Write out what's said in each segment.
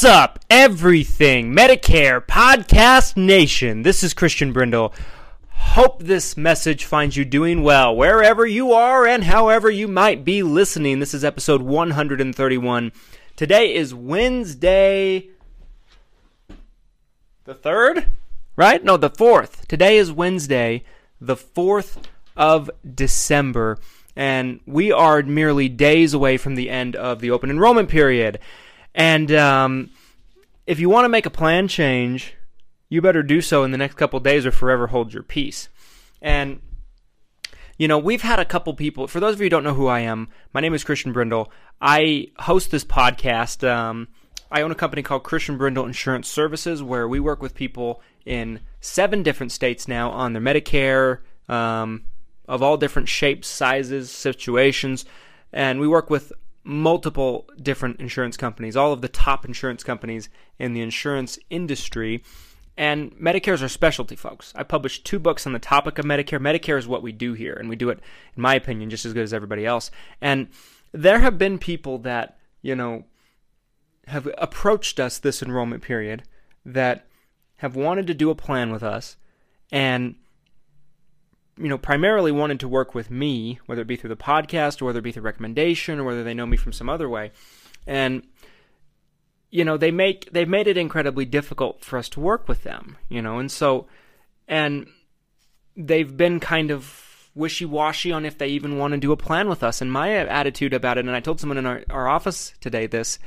What's up, everything Medicare Podcast Nation? This is Christian Brindle. Hope this message finds you doing well wherever you are and however you might be listening. This is episode 131. Today is Wednesday, the 3rd, right? No, the 4th. Today is Wednesday, the 4th of December, and we are merely days away from the end of the open enrollment period. And um, if you want to make a plan change, you better do so in the next couple days or forever hold your peace. And you know, we've had a couple people. For those of you who don't know who I am, my name is Christian Brindle. I host this podcast. Um, I own a company called Christian Brindle Insurance Services, where we work with people in seven different states now on their Medicare, um, of all different shapes, sizes, situations, and we work with multiple different insurance companies, all of the top insurance companies in the insurance industry. And Medicare is our specialty, folks. I published two books on the topic of Medicare. Medicare is what we do here, and we do it, in my opinion, just as good as everybody else. And there have been people that, you know, have approached us this enrollment period that have wanted to do a plan with us and you know, primarily wanted to work with me, whether it be through the podcast or whether it be through recommendation or whether they know me from some other way. And you know, they make they've made it incredibly difficult for us to work with them, you know, and so and they've been kind of wishy-washy on if they even want to do a plan with us. And my attitude about it, and I told someone in our, our office today this,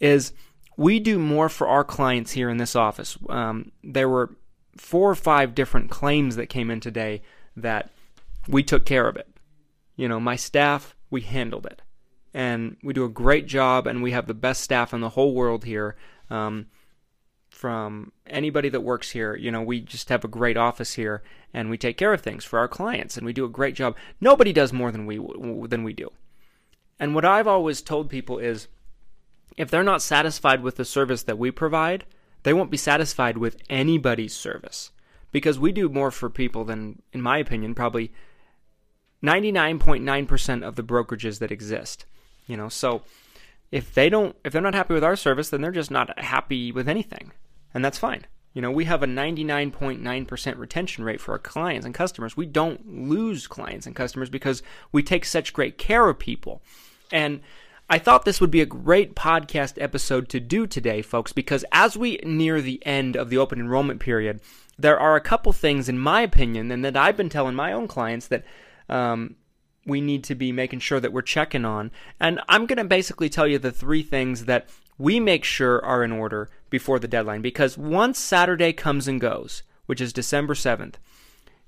is we do more for our clients here in this office. Um, there were four or five different claims that came in today that we took care of it. You know, my staff, we handled it. And we do a great job, and we have the best staff in the whole world here. Um, from anybody that works here, you know, we just have a great office here, and we take care of things for our clients, and we do a great job. Nobody does more than we than we do. And what I've always told people is, if they're not satisfied with the service that we provide, they won't be satisfied with anybody's service because we do more for people than, in my opinion, probably 99.9% of the brokerages that exist. You know, so if they don't, if they're not happy with our service, then they're just not happy with anything, and that's fine. You know, we have a 99.9% retention rate for our clients and customers. We don't lose clients and customers because we take such great care of people. And I thought this would be a great podcast episode to do today, folks, because as we near the end of the open enrollment period, there are a couple things, in my opinion, and that I've been telling my own clients that um, we need to be making sure that we're checking on. And I'm going to basically tell you the three things that we make sure are in order before the deadline. Because once Saturday comes and goes, which is December 7th,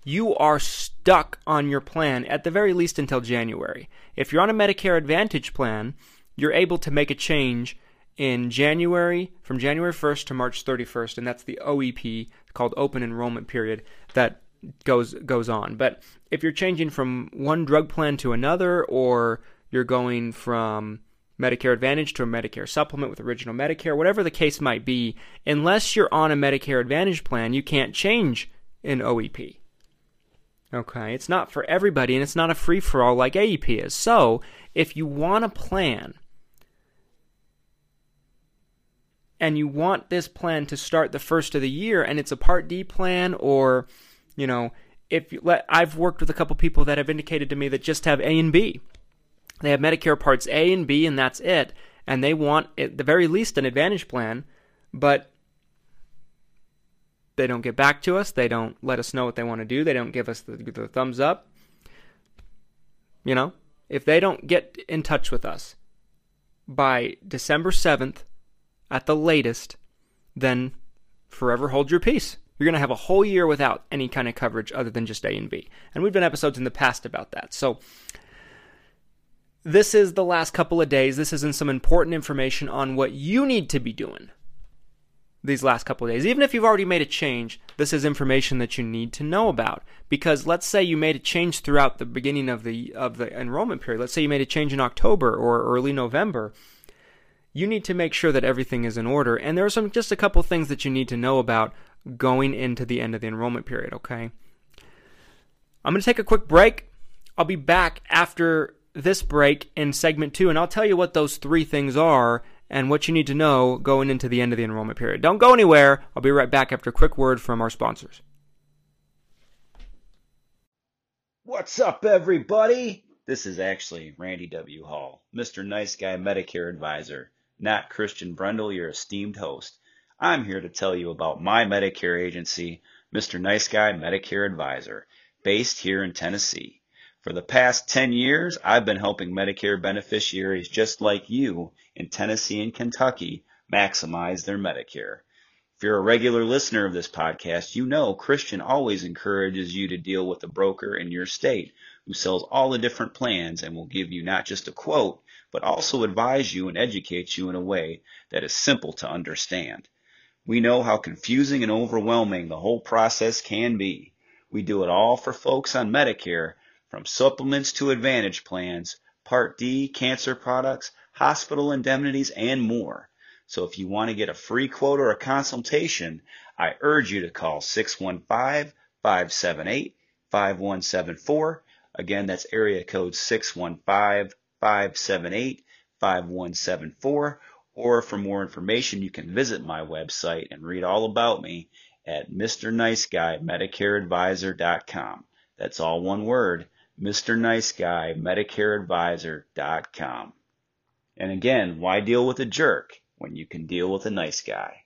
you are stuck on your plan at the very least until January. If you're on a Medicare Advantage plan, you're able to make a change in January, from January 1st to March 31st, and that's the OEP called Open Enrollment Period that goes goes on. But if you're changing from one drug plan to another, or you're going from Medicare Advantage to a Medicare supplement with original Medicare, whatever the case might be, unless you're on a Medicare Advantage plan, you can't change in OEP. Okay, it's not for everybody and it's not a free for all like AEP is. So, if you want a plan and you want this plan to start the first of the year and it's a part D plan or you know if you let I've worked with a couple people that have indicated to me that just have A and B. They have Medicare parts A and B and that's it and they want at the very least an advantage plan but they don't get back to us, they don't let us know what they want to do, they don't give us the, the thumbs up. You know, if they don't get in touch with us by December 7th, at the latest, then forever hold your peace. You're going to have a whole year without any kind of coverage other than just A and B. And we've done episodes in the past about that. So this is the last couple of days. This isn't some important information on what you need to be doing these last couple days. Even if you've already made a change, this is information that you need to know about. Because let's say you made a change throughout the beginning of the of the enrollment period. Let's say you made a change in October or early November. You need to make sure that everything is in order. And there are some just a couple things that you need to know about going into the end of the enrollment period, okay? I'm going to take a quick break. I'll be back after this break in segment 2 and I'll tell you what those three things are and what you need to know going into the end of the enrollment period. Don't go anywhere. I'll be right back after a quick word from our sponsors. What's up, everybody? This is actually Randy W. Hall, Mr. Nice Guy Medicare Advisor, not Christian Brindle, your esteemed host. I'm here to tell you about my Medicare agency, Mr. Nice Guy Medicare Advisor, based here in Tennessee. For the past 10 years, I've been helping Medicare beneficiaries just like you in Tennessee and Kentucky maximize their Medicare. If you're a regular listener of this podcast, you know Christian always encourages you to deal with a broker in your state who sells all the different plans and will give you not just a quote, but also advise you and educate you in a way that is simple to understand. We know how confusing and overwhelming the whole process can be. We do it all for folks on Medicare from supplements to advantage plans, Part D, cancer products, hospital indemnities, and more. So if you want to get a free quote or a consultation, I urge you to call 615-578-5174. Again, that's area code 615-578-5174. Or for more information, you can visit my website and read all about me at MrNiceGuyMedicareAdvisor.com. That's all one word, Mr. Nice Guy, MedicareAdvisor.com. And again, why deal with a jerk when you can deal with a nice guy?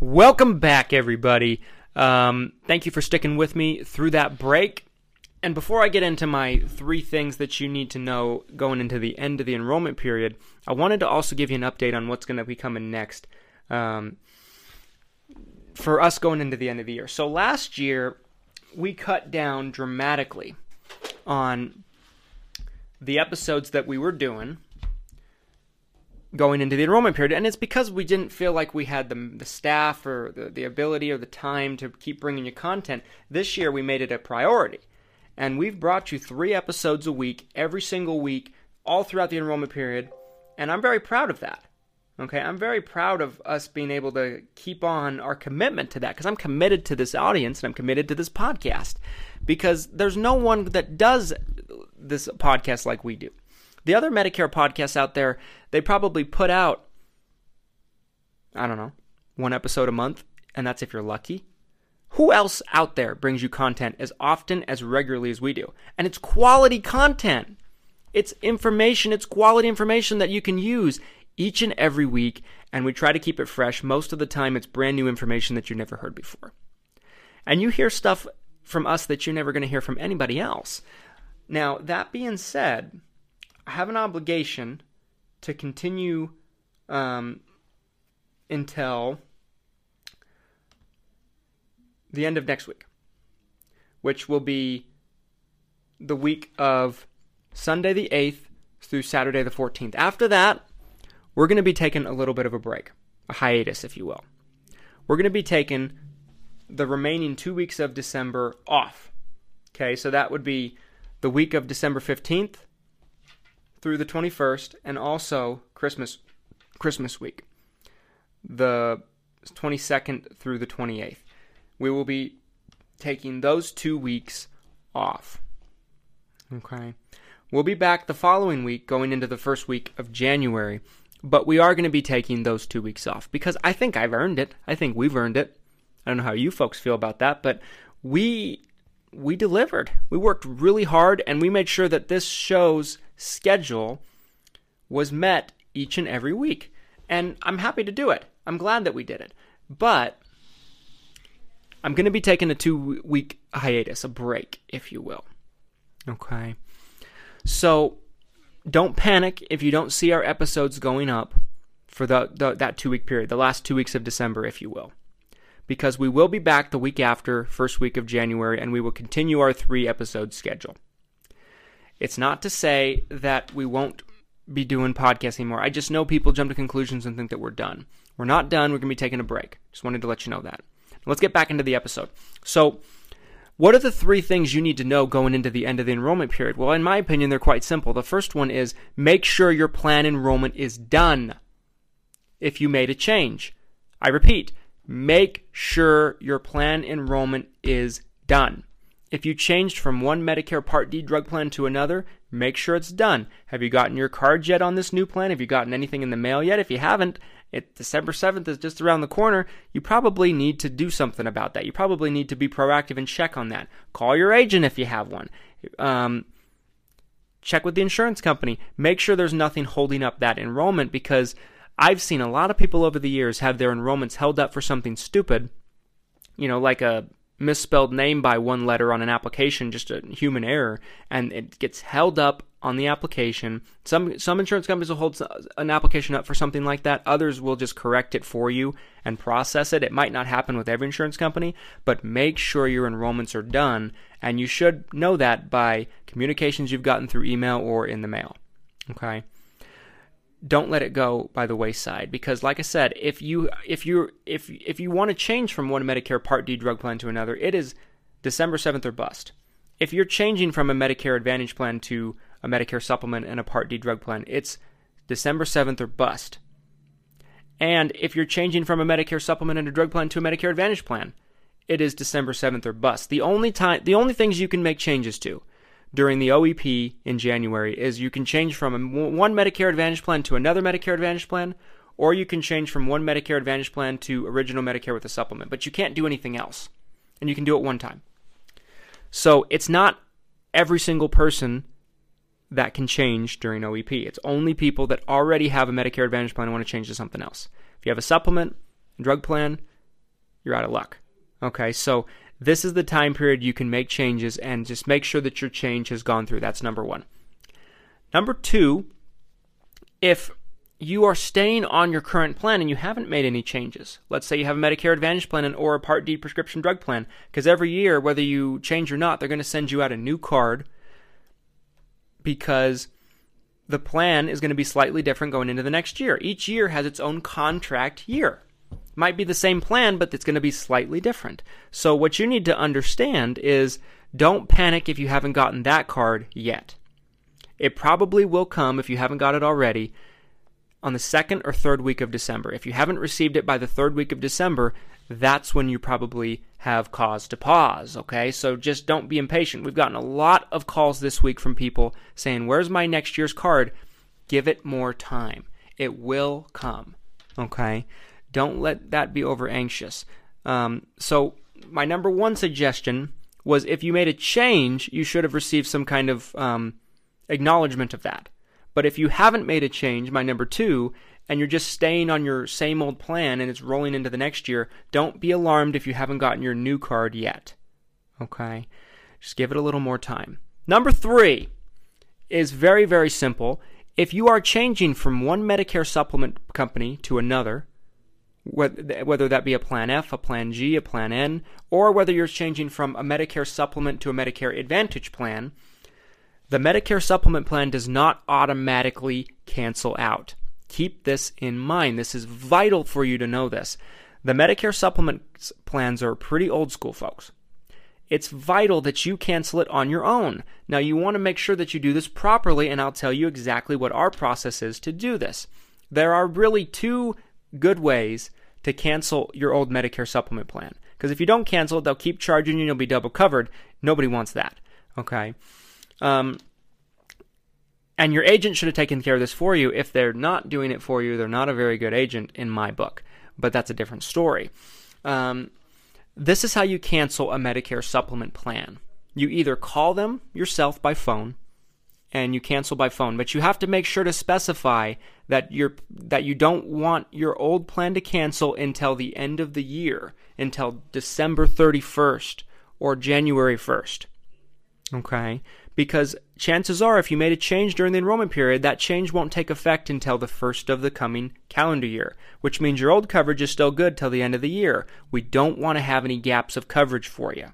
Welcome back, everybody. Um, thank you for sticking with me through that break. And before I get into my three things that you need to know going into the end of the enrollment period, I wanted to also give you an update on what's going to be coming next um, for us going into the end of the year. So last year, we cut down dramatically on the episodes that we were doing going into the enrollment period. And it's because we didn't feel like we had the, the staff or the, the ability or the time to keep bringing you content. This year, we made it a priority and we've brought you three episodes a week, every single week, all throughout the enrollment period, and I'm very proud of that. Okay, I'm very proud of us being able to keep on our commitment to that because I'm committed to this audience and I'm committed to this podcast because there's no one that does this podcast like we do. The other Medicare podcasts out there, they probably put out, I don't know, one episode a month, and that's if you're lucky. Who else out there brings you content as often as regularly as we do? And it's quality content. It's information, it's quality information that you can use each and every week, and we try to keep it fresh. Most of the time, it's brand new information that you never heard before. And you hear stuff from us that you're never going to hear from anybody else. Now, that being said, I have an obligation to continue um, until the end of next week, which will be the week of Sunday the 8th through Saturday the 14th. After that, we're going to be taking a little bit of a break, a hiatus, if you will. We're going to be taking the remaining two weeks of December off. Okay, so that would be the week of December 15th through the 21st, and also Christmas Christmas week, the 22nd through the 28th we will be taking those two weeks off. Okay. We'll be back the following week, going into the first week of January, but we are going to be taking those two weeks off because I think I've earned it. I think we've earned it. I don't know how you folks feel about that, but we we delivered. We worked really hard and we made sure that this show's schedule was met each and every week. And I'm happy to do it. I'm glad that we did it. But I'm going to be taking a two week hiatus, a break, if you will. Okay. So don't panic if you don't see our episodes going up for the, the that two week period, the last two weeks of December, if you will. Because we will be back the week after, first week of January, and we will continue our three episode schedule. It's not to say that we won't be doing podcasts anymore. I just know people jump to conclusions and think that we're done. We're not done. We're going to be taking a break. Just wanted to let you know that. Let's get back into the episode. So, what are the three things you need to know going into the end of the enrollment period? Well, in my opinion, they're quite simple. The first one is make sure your plan enrollment is done if you made a change. I repeat, make sure your plan enrollment is done. If you changed from one Medicare Part D drug plan to another, make sure it's done. Have you gotten your card yet on this new plan? Have you gotten anything in the mail yet? If you haven't, it, December 7th is just around the corner. You probably need to do something about that. You probably need to be proactive and check on that. Call your agent if you have one. Um, check with the insurance company. Make sure there's nothing holding up that enrollment because I've seen a lot of people over the years have their enrollments held up for something stupid, you know, like a misspelled name by one letter on an application, just a human error, and it gets held up on the application. Some some insurance companies will hold an application up for something like that. Others will just correct it for you and process it. It might not happen with every insurance company, but make sure your enrollments are done, and you should know that by communications you've gotten through email or in the mail. Okay don't let it go by the wayside. Because like i said if you if you if if you want to change from one medicare part d drug plan to another it is december 7th or bust. If you're changing from a medicare advantage plan to a medicare supplement and a part d drug plan it's december 7th or bust. And if you're changing from a medicare supplement and a drug plan to a medicare advantage plan it is december 7th or bust. The only time the only things you can make changes to during the OEP in January is you can change from one Medicare Advantage plan to another Medicare Advantage plan, or you can change from one Medicare Advantage plan to original Medicare with a supplement, but you can't do anything else. And you can do it one time. So it's not every single person that can change during OEP. It's only people that already have a Medicare Advantage plan and want to change to something else. If you have a supplement, drug plan, you're out of luck. Okay, so this is the time period you can make changes and just make sure that your change has gone through. That's number one. Number two, if you are staying on your current plan and you haven't made any changes. Let's say you have a Medicare Advantage plan and or a Part D prescription drug plan, because every year, whether you change or not, they're going to send you out a new card because the plan is going to be slightly different going into the next year. Each year has its own contract year might be the same plan, but it's going to be slightly different. So, what you need to understand is don't panic if you haven't gotten that card yet. It probably will come if you haven't got it already on the second or third week of December. If you haven't received it by the third week of December, that's when you probably have cause to pause, okay? So just don't be impatient. We've gotten a lot of calls this week from people saying, Where's my next year's card? Give it more time. It will come, okay? Don't let that be over anxious. Um, so, my number one suggestion was if you made a change, you should have received some kind of um, acknowledgement of that. But if you haven't made a change, my number two, and you're just staying on your same old plan and it's rolling into the next year, don't be alarmed if you haven't gotten your new card yet. Okay? Just give it a little more time. Number three is very, very simple. If you are changing from one Medicare supplement company to another, whether that be a Plan F, a Plan G, a Plan N, or whether you're changing from a Medicare supplement to a Medicare Advantage plan, the Medicare supplement plan does not automatically cancel out. Keep this in mind. This is vital for you to know this. The Medicare supplement plans are pretty old school, folks. It's vital that you cancel it on your own. Now, you want to make sure that you do this properly, and I'll tell you exactly what our process is to do this. There are really two good ways to cancel your old Medicare supplement plan. Because if you don't cancel it, they'll keep charging you and you'll be double covered. Nobody wants that. Okay. Um, and your agent should have taken care of this for you. If they're not doing it for you, they're not a very good agent in my book. But that's a different story. Um, this is how you cancel a Medicare supplement plan. You either call them yourself by phone and you cancel by phone. But you have to make sure to specify that you're that you don't want your old plan to cancel until the end of the year, until December 31st or January 1st. Okay? because chances are if you made a change during the enrollment period, that change won't take effect until the first of the coming calendar year, which means your old coverage is still good till the end of the year. We don't want to have any gaps of coverage for you.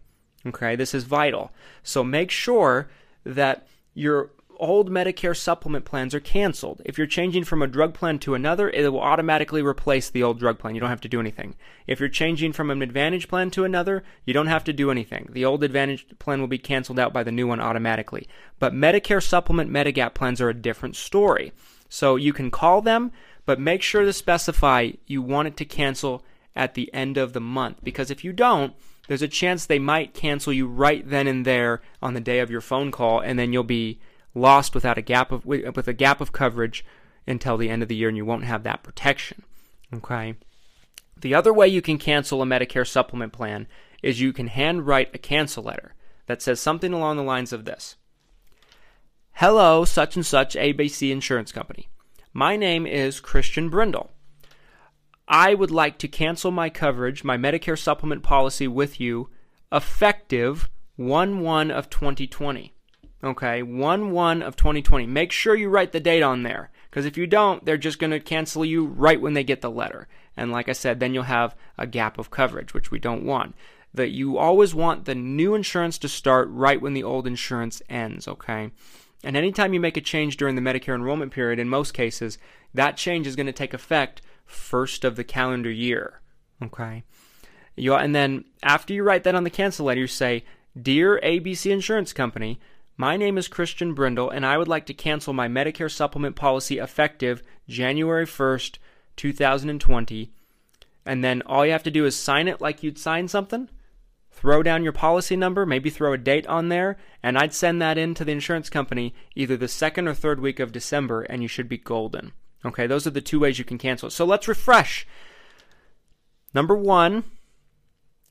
Okay, this is vital. So make sure that your old Medicare supplement plans are canceled. If you're changing from a drug plan to another, it will automatically replace the old drug plan. You don't have to do anything. If you're changing from an Advantage plan to another, you don't have to do anything. The old Advantage plan will be canceled out by the new one automatically. But Medicare supplement Medigap plans are a different story. So you can call them, but make sure to specify you want it to cancel at the end of the month because if you don't, there's a chance they might cancel you right then and there on the day of your phone call and then you'll be lost without a gap of with a gap of coverage until the end of the year, and you won't have that protection. Okay. The other way you can cancel a Medicare supplement plan is you can handwrite a cancel letter that says something along the lines of this Hello, such and such ABC Insurance Company. My name is Christian Brindle. I would like to cancel my coverage, my Medicare supplement policy with you, effective 1 1 of 2020. Okay, 1 1 of 2020. Make sure you write the date on there. Because if you don't, they're just going to cancel you right when they get the letter. And like I said, then you'll have a gap of coverage, which we don't want. That you always want the new insurance to start right when the old insurance ends, okay? And anytime you make a change during the Medicare enrollment period, in most cases, that change is going to take effect first of the calendar year, okay? You, and then after you write that on the cancel letter, you say, Dear ABC Insurance Company, my name is Christian Brindle, and I would like to cancel my Medicare supplement policy effective January 1st, 2020. And then all you have to do is sign it like you'd sign something, throw down your policy number, maybe throw a date on there, and I'd send that in to the insurance company either the second or third week of December, and you should be golden. Okay, those are the two ways you can cancel it. So let's refresh. Number one,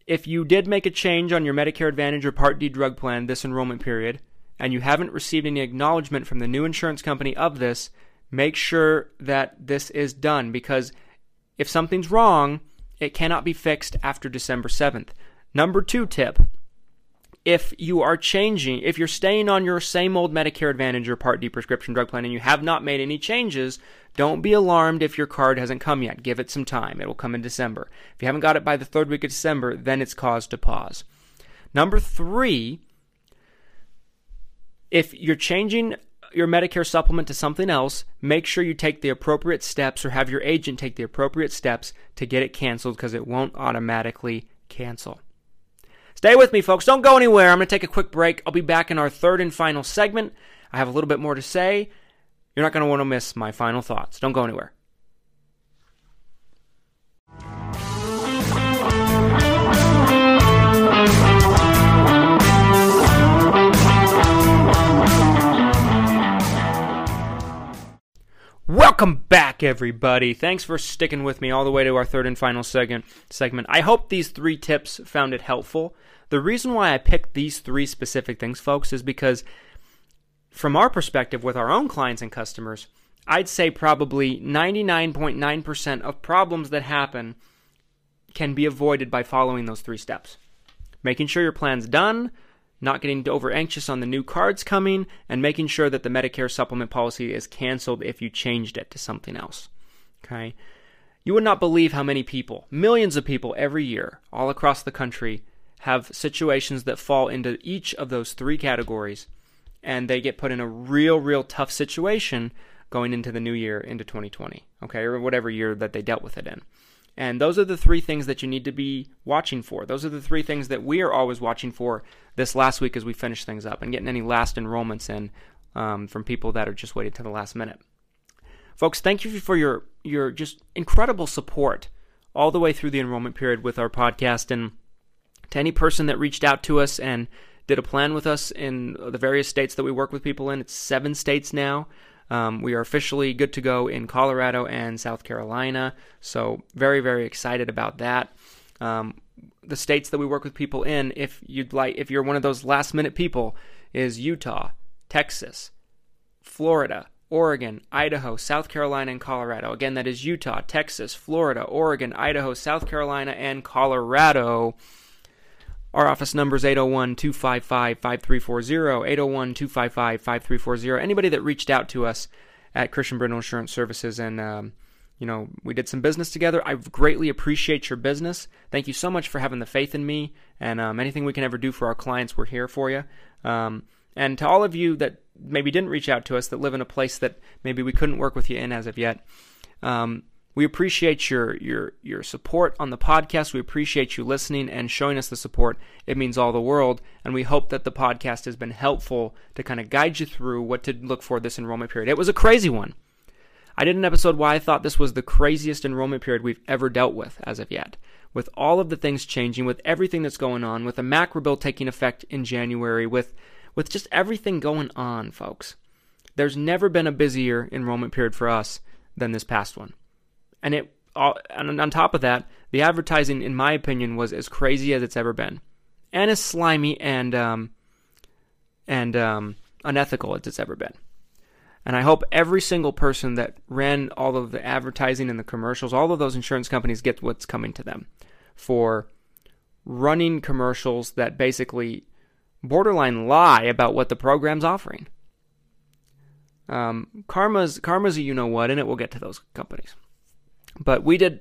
if you did make a change on your Medicare Advantage or Part D drug plan this enrollment period, and you haven't received any acknowledgement from the new insurance company of this, make sure that this is done because if something's wrong, it cannot be fixed after December 7th. Number two tip if you are changing, if you're staying on your same old Medicare Advantage or Part D prescription drug plan and you have not made any changes, don't be alarmed if your card hasn't come yet. Give it some time. It will come in December. If you haven't got it by the third week of December, then it's cause to pause. Number three, if you're changing your Medicare supplement to something else, make sure you take the appropriate steps or have your agent take the appropriate steps to get it canceled because it won't automatically cancel. Stay with me, folks. Don't go anywhere. I'm going to take a quick break. I'll be back in our third and final segment. I have a little bit more to say. You're not going to want to miss my final thoughts. Don't go anywhere. Welcome back, everybody. Thanks for sticking with me all the way to our third and final segment. Segment. I hope these three tips found it helpful. The reason why I picked these three specific things, folks, is because from our perspective with our own clients and customers, I'd say probably 99.9% of problems that happen can be avoided by following those three steps. Making sure your plan's done, not getting over anxious on the new cards coming, and making sure that the Medicare supplement policy is canceled if you changed it to something else. Okay? You would not believe how many people, millions of people every year, all across the country, have situations that fall into each of those three categories, and they get put in a real, real tough situation going into the new year, into 2020, okay, or whatever year that they dealt with it in. And those are the three things that you need to be watching for. Those are the three things that we are always watching for this last week as we finish things up and getting any last enrollments in um, from people that are just waiting to the last minute. Folks, thank you for your your just incredible support all the way through the enrollment period with our podcast and to any person that reached out to us and did a plan with us in the various states that we work with people in. It's seven states now. Um, we are officially good to go in Colorado and South Carolina, so very very excited about that. Um, the states that we work with people in, if you'd like, if you're one of those last minute people, is Utah, Texas, Florida, Oregon, Idaho, South Carolina, and Colorado. Again, that is Utah, Texas, Florida, Oregon, Idaho, South Carolina, and Colorado. Our office number is 801 255 5340. 801 255 5340. Anybody that reached out to us at Christian Brindle Insurance Services and, um, you know, we did some business together. I greatly appreciate your business. Thank you so much for having the faith in me. And um, anything we can ever do for our clients, we're here for you. Um, and to all of you that maybe didn't reach out to us, that live in a place that maybe we couldn't work with you in as of yet, um, we appreciate your your your support on the podcast. We appreciate you listening and showing us the support. It means all the world, and we hope that the podcast has been helpful to kind of guide you through what to look for this enrollment period. It was a crazy one. I did an episode why I thought this was the craziest enrollment period we've ever dealt with as of yet. With all of the things changing, with everything that's going on, with the MACRA bill taking effect in January, with with just everything going on, folks. There's never been a busier enrollment period for us than this past one and it and on top of that, the advertising, in my opinion, was as crazy as it's ever been, and as slimy and um, and um, unethical as it's ever been. And I hope every single person that ran all of the advertising and the commercials, all of those insurance companies get what's coming to them for running commercials that basically borderline lie about what the program's offering. Um, karma's karma's a you know what, and it will get to those companies. But we did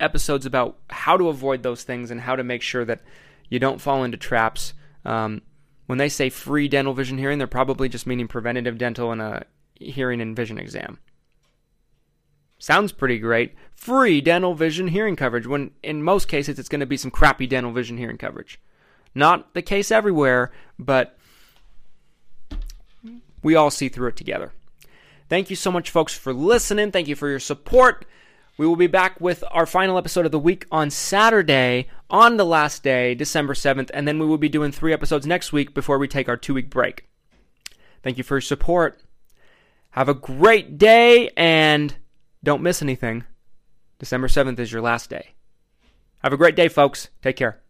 episodes about how to avoid those things and how to make sure that you don't fall into traps. Um, when they say free dental vision hearing, they're probably just meaning preventative dental and a hearing and vision exam. Sounds pretty great. Free dental vision hearing coverage, when in most cases it's going to be some crappy dental vision hearing coverage. Not the case everywhere, but we all see through it together. Thank you so much, folks, for listening. Thank you for your support. We will be back with our final episode of the week on Saturday, on the last day, December 7th, and then we will be doing three episodes next week before we take our two week break. Thank you for your support. Have a great day, and don't miss anything. December 7th is your last day. Have a great day, folks. Take care.